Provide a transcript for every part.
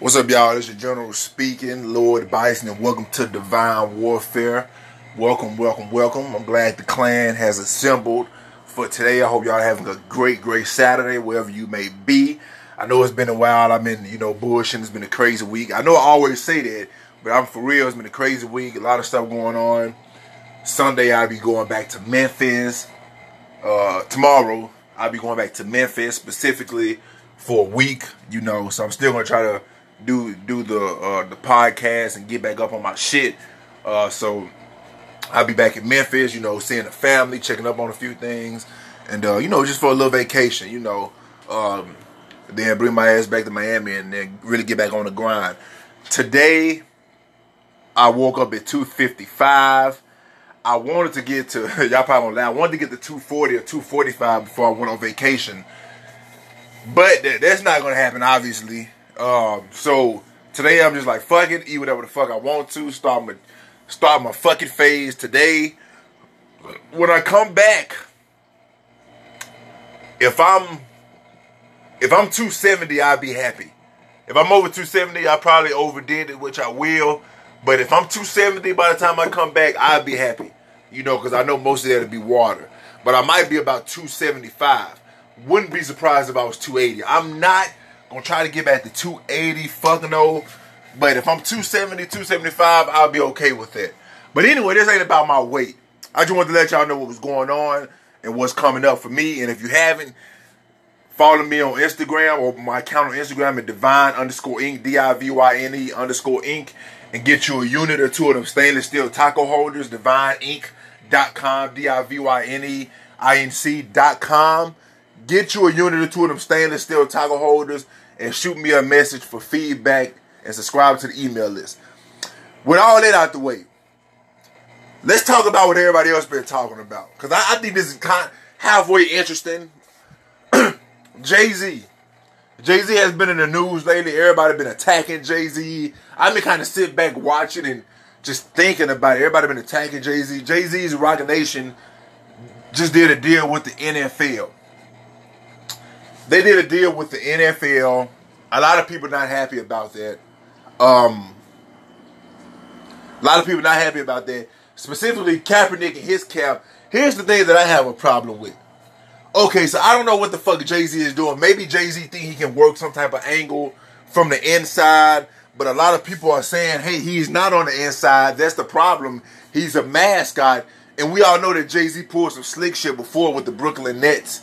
What's up, y'all? This is General speaking, Lord Bison, and welcome to Divine Warfare. Welcome, welcome, welcome. I'm glad the clan has assembled for today. I hope y'all having a great, great Saturday, wherever you may be. I know it's been a while. I've been, you know, bullshitting. It's been a crazy week. I know I always say that, but I'm for real. It's been a crazy week. A lot of stuff going on. Sunday, I'll be going back to Memphis. Uh, tomorrow, I'll be going back to Memphis specifically for a week, you know. So I'm still gonna try to do do the uh, the podcast and get back up on my shit. Uh, so I'll be back in Memphis, you know, seeing the family, checking up on a few things, and uh, you know, just for a little vacation, you know. Um, then bring my ass back to Miami and then really get back on the grind. Today, I woke up at 255. I wanted to get to y'all probably laugh. I wanted to get to 240 or 245 before I went on vacation, but that's not gonna happen, obviously. Um, so today I'm just like fuck it, eat whatever the fuck I want to. Start my start my fucking phase today. When I come back, if I'm if I'm 270, I'll be happy. If I'm over 270, I probably overdid it, which I will. But if I'm 270 by the time I come back, I'll be happy. You know, because I know most of that will be water. But I might be about 275. Wouldn't be surprised if I was 280. I'm not Gonna try to get back to 280 fucking old. But if I'm 270, 275, I'll be okay with that. But anyway, this ain't about my weight. I just wanted to let y'all know what was going on and what's coming up for me. And if you haven't, follow me on Instagram or my account on Instagram at divine underscore inc, D-I-V-Y-N-E underscore inc, and get you a unit or two of them stainless steel taco holders, divyneinc.com, D-I-V-Y-N-E, I-N-C dot com. Get you a unit or two of them stainless steel taco holders and shoot me a message for feedback and subscribe to the email list. With all that out the way, let's talk about what everybody else been talking about. Because I, I, think this is kind halfway interesting. Jay Z. Jay Z has been in the news lately. Everybody been attacking Jay Z. I've been kind of sit back watching and just thinking about it. Everybody been attacking Jay Z. Jay Z's Roc Nation just did a deal with the NFL they did a deal with the NFL. A lot of people not happy about that. Um, a lot of people not happy about that. Specifically, Kaepernick and his cap. Here's the thing that I have a problem with. Okay, so I don't know what the fuck Jay Z is doing. Maybe Jay Z think he can work some type of angle from the inside, but a lot of people are saying, "Hey, he's not on the inside. That's the problem. He's a mascot." And we all know that Jay Z pulled some slick shit before with the Brooklyn Nets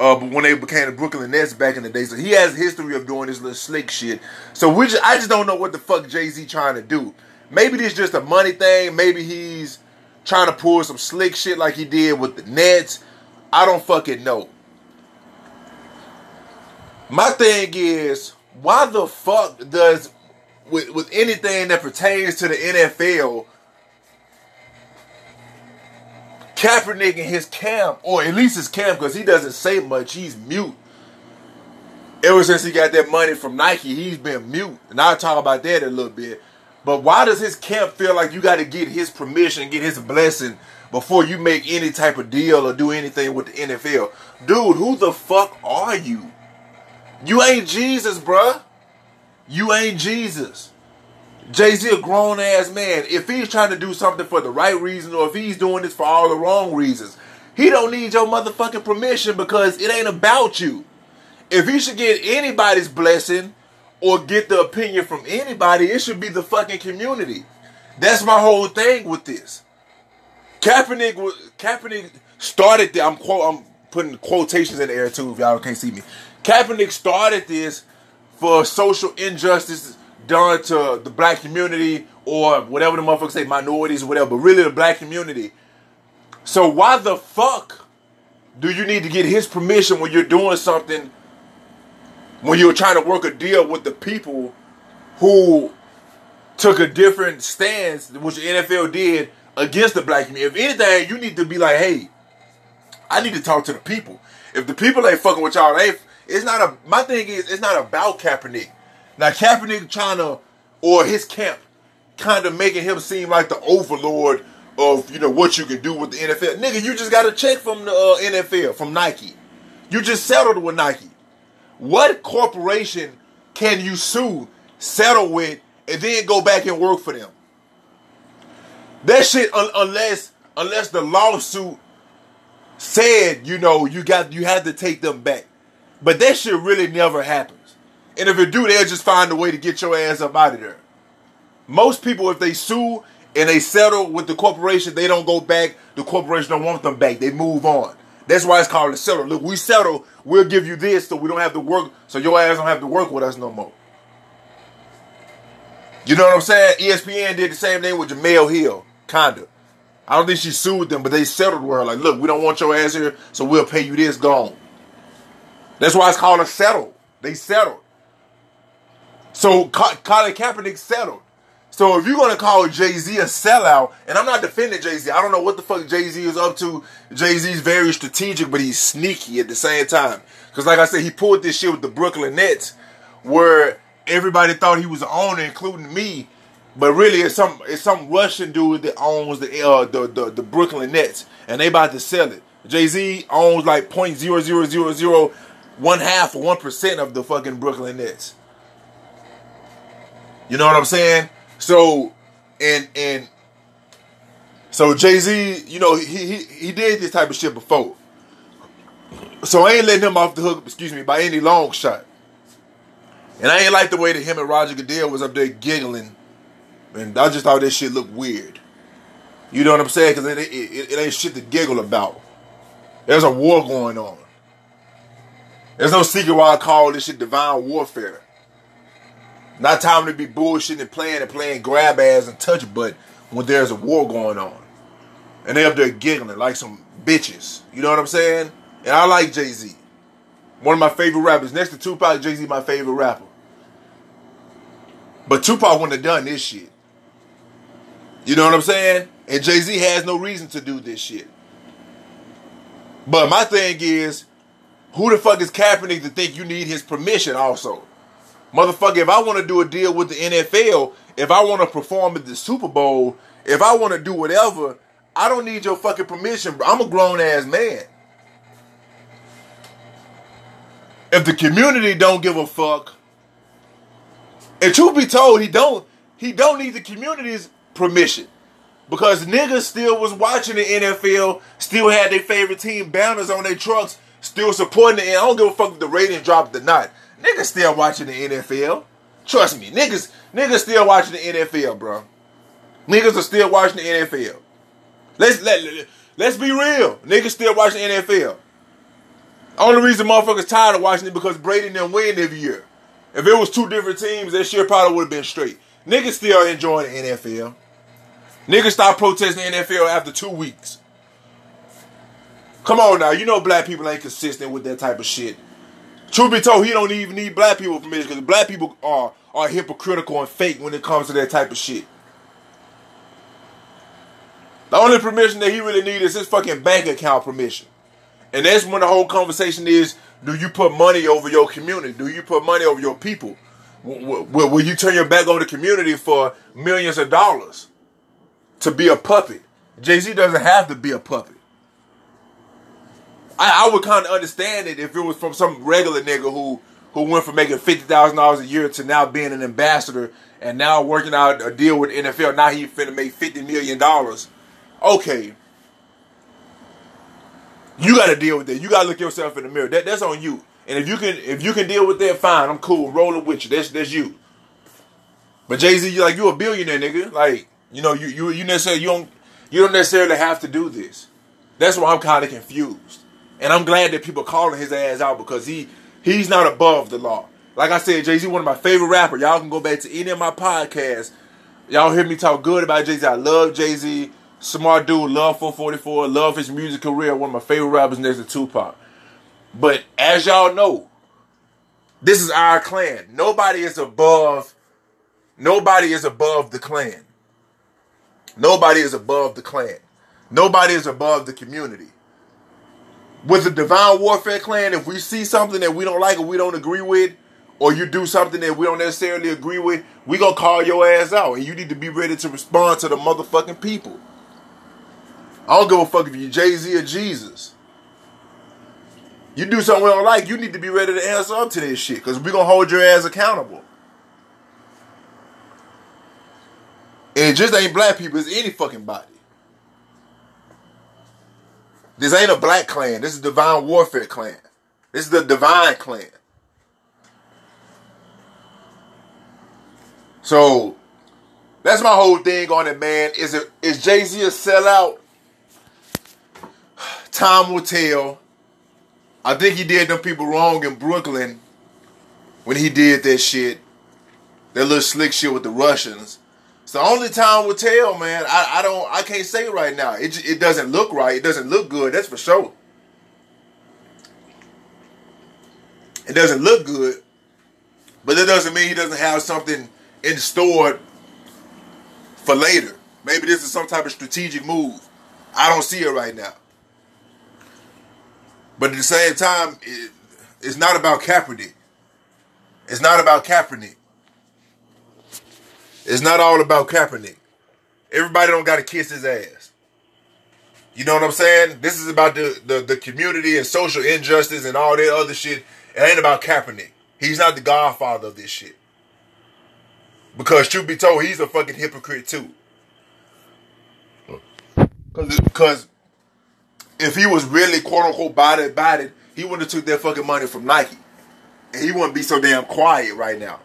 uh, but when they became the Brooklyn Nets back in the day, so he has a history of doing this little slick shit. So we just, I just don't know what the fuck Jay Z trying to do. Maybe this just a money thing. Maybe he's trying to pull some slick shit like he did with the Nets. I don't fucking know. My thing is, why the fuck does with with anything that pertains to the NFL? Kaepernick and his camp, or at least his camp, because he doesn't say much. He's mute. Ever since he got that money from Nike, he's been mute. And I'll talk about that a little bit. But why does his camp feel like you got to get his permission, get his blessing before you make any type of deal or do anything with the NFL? Dude, who the fuck are you? You ain't Jesus, bruh. You ain't Jesus. Jay Z a grown ass man. If he's trying to do something for the right reason or if he's doing this for all the wrong reasons, he don't need your motherfucking permission because it ain't about you. If he should get anybody's blessing or get the opinion from anybody, it should be the fucking community. That's my whole thing with this. Kaepernick, Kaepernick started. The, I'm quote. I'm putting quotations in the air too. If y'all can't see me, Kaepernick started this for social injustice done to the black community or whatever the motherfuckers say, minorities or whatever, but really the black community. So why the fuck do you need to get his permission when you're doing something, when you're trying to work a deal with the people who took a different stance, which the NFL did against the black community? If anything, you need to be like, hey, I need to talk to the people. If the people ain't fucking with y'all, they it's not a my thing is it's not about Kaepernick. Now Kaepernick trying to, or his camp, kind of making him seem like the overlord of you know what you can do with the NFL. Nigga, you just got a check from the uh, NFL from Nike. You just settled with Nike. What corporation can you sue settle with, and then go back and work for them. That shit, un- unless unless the lawsuit said, you know, you got you had to take them back. But that shit really never happens. And if it do, they'll just find a way to get your ass up out of there. Most people, if they sue and they settle with the corporation, they don't go back. The corporation don't want them back. They move on. That's why it's called a settle. Look, we settle. We'll give you this, so we don't have to work. So your ass don't have to work with us no more. You know what I'm saying? ESPN did the same thing with Jemele Hill, kinda. I don't think she sued them, but they settled with her. Like, look, we don't want your ass here, so we'll pay you this. Gone. That's why it's called a settle. They settled. So Colin Kaepernick settled. So if you're gonna call Jay Z a sellout, and I'm not defending Jay Z, I don't know what the fuck Jay Z is up to. Jay Z's very strategic, but he's sneaky at the same time. Because like I said, he pulled this shit with the Brooklyn Nets, where everybody thought he was the owner, including me. But really, it's some it's some Russian dude that owns the uh, the, the the Brooklyn Nets, and they about to sell it. Jay Z owns like point zero zero zero zero one half or one percent of the fucking Brooklyn Nets. You know what I'm saying? So, and and so Jay Z, you know, he, he he did this type of shit before. So I ain't letting him off the hook, excuse me, by any long shot. And I ain't like the way that him and Roger Goodell was up there giggling, and I just thought this shit looked weird. You know what I'm saying? Because it, it, it ain't shit to giggle about. There's a war going on. There's no secret why I call this shit divine warfare. Not time to be bullshitting and playing and playing grab ass and touch butt when there's a war going on. And they up there giggling like some bitches. You know what I'm saying? And I like Jay Z. One of my favorite rappers. Next to Tupac, Jay Z my favorite rapper. But Tupac wouldn't have done this shit. You know what I'm saying? And Jay Z has no reason to do this shit. But my thing is, who the fuck is Kaepernick to think you need his permission also? Motherfucker, if I want to do a deal with the NFL, if I want to perform at the Super Bowl, if I want to do whatever, I don't need your fucking permission, bro. I'm a grown ass man. If the community don't give a fuck, and truth be told, he don't he don't need the community's permission. Because niggas still was watching the NFL, still had their favorite team banners on their trucks, still supporting it. I don't give a fuck if the ratings dropped or not. Niggas still watching the NFL. Trust me, niggas, niggas still watching the NFL, bro. Niggas are still watching the NFL. Let's let let's be real. Niggas still watching the NFL. Only reason motherfuckers tired of watching it because Brady didn't win every year. If it was two different teams, that shit probably would have been straight. Niggas still enjoying the NFL. Niggas stop protesting the NFL after two weeks. Come on now, you know black people ain't consistent with that type of shit. Truth be told, he don't even need black people permission because black people are are hypocritical and fake when it comes to that type of shit. The only permission that he really needs is his fucking bank account permission. And that's when the whole conversation is do you put money over your community? Do you put money over your people? Will, will you turn your back on the community for millions of dollars to be a puppet? Jay Z doesn't have to be a puppet. I, I would kind of understand it if it was from some regular nigga who who went from making fifty thousand dollars a year to now being an ambassador and now working out a deal with NFL. Now he finna make fifty million dollars. Okay, you got to deal with that. You got to look yourself in the mirror. That that's on you. And if you can if you can deal with that, fine. I'm cool. Rolling with you. That's that's you. But Jay Z, you like you a billionaire, nigga. Like you know you you you necessarily you don't you don't necessarily have to do this. That's why I'm kind of confused. And I'm glad that people calling his ass out because he he's not above the law. Like I said, Jay Z, one of my favorite rappers. Y'all can go back to any of my podcasts. Y'all hear me talk good about Jay Z. I love Jay Z. Smart dude, love 444, love his music career. One of my favorite rappers next to Tupac. But as y'all know, this is our clan. Nobody is above. Nobody is above the clan. Nobody is above the clan. Nobody is above the community with the Divine Warfare Clan, if we see something that we don't like or we don't agree with, or you do something that we don't necessarily agree with, we gonna call your ass out, and you need to be ready to respond to the motherfucking people. I don't give a fuck if you Jay Z or Jesus. You do something we don't like, you need to be ready to answer up to this shit, cause we gonna hold your ass accountable. And it just ain't black people, it's any fucking body. This ain't a black clan. This is Divine Warfare clan. This is the Divine clan. So that's my whole thing on it, man. Is it is Jay Z a sellout? Time will tell. I think he did them people wrong in Brooklyn when he did that shit, that little slick shit with the Russians. It's the only time will tell, man. I, I don't I can't say right now. It it doesn't look right. It doesn't look good. That's for sure. It doesn't look good, but that doesn't mean he doesn't have something in store for later. Maybe this is some type of strategic move. I don't see it right now. But at the same time, it, it's not about Kaepernick. It's not about Kaepernick. It's not all about Kaepernick. Everybody don't got to kiss his ass. You know what I'm saying? This is about the, the, the community and social injustice and all that other shit. It ain't about Kaepernick. He's not the godfather of this shit. Because truth be told, he's a fucking hypocrite too. Because if he was really quote unquote about it, he wouldn't have took that fucking money from Nike. And he wouldn't be so damn quiet right now.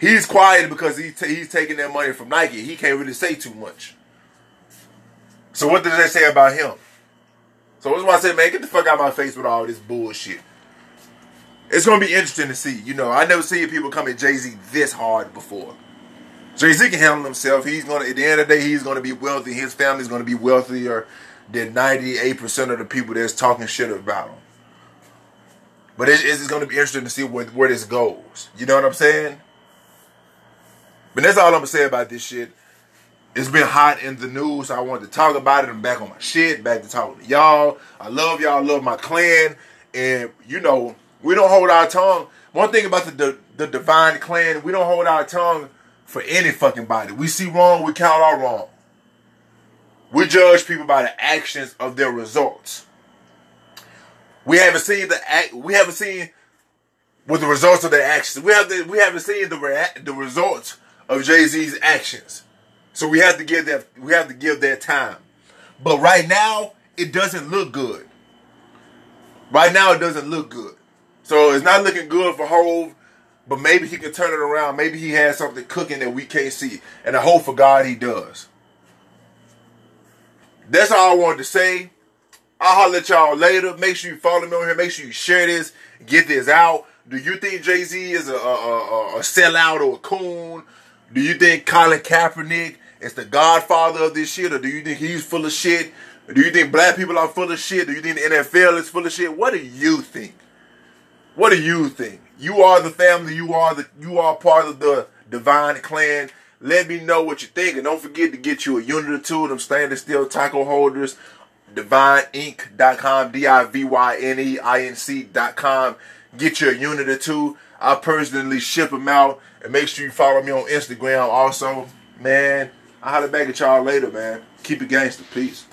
He's quiet because he t- he's taking that money from Nike. He can't really say too much. So what does that say about him? So that's why I said, man, get the fuck out of my face with all this bullshit. It's gonna be interesting to see. You know, I never seen people come at Jay Z this hard before. Jay Z can handle himself. He's gonna at the end of the day, he's gonna be wealthy. His family's gonna be wealthier than ninety eight percent of the people that's talking shit about him. But it, it's gonna be interesting to see where, where this goes. You know what I'm saying? But that's all I'm gonna say about this shit. It's been hot in the news. I wanted to talk about it. I'm back on my shit, back to talking to y'all. I love y'all, I love my clan. And you know, we don't hold our tongue. One thing about the, the, the divine clan, we don't hold our tongue for any fucking body. We see wrong, we count our wrong. We judge people by the actions of their results. We haven't seen the act. We haven't seen what the results of their actions. We have the, we haven't seen the rea- the results of Jay Z's actions. So we have to give that we have to give that time. But right now, it doesn't look good. Right now, it doesn't look good. So it's not looking good for Hove. But maybe he can turn it around. Maybe he has something cooking that we can't see. And I hope for God he does. That's all I wanted to say. I'll holler at y'all later. Make sure you follow me on here. Make sure you share this. Get this out. Do you think Jay Z is a, a, a, a sellout or a coon? Do you think Colin Kaepernick is the godfather of this shit? Or do you think he's full of shit? Do you think black people are full of shit? Do you think the NFL is full of shit? What do you think? What do you think? You are the family. You are the you are part of the divine clan. Let me know what you think. And don't forget to get you a unit or two of them stainless steel taco holders. DivyneInc.com, D-I-V-Y-N-E-I-N-C.com. Get you a unit or two. I personally ship them out. And make sure you follow me on Instagram also. Man, I'll holler back at y'all later, man. Keep it gangster. Peace.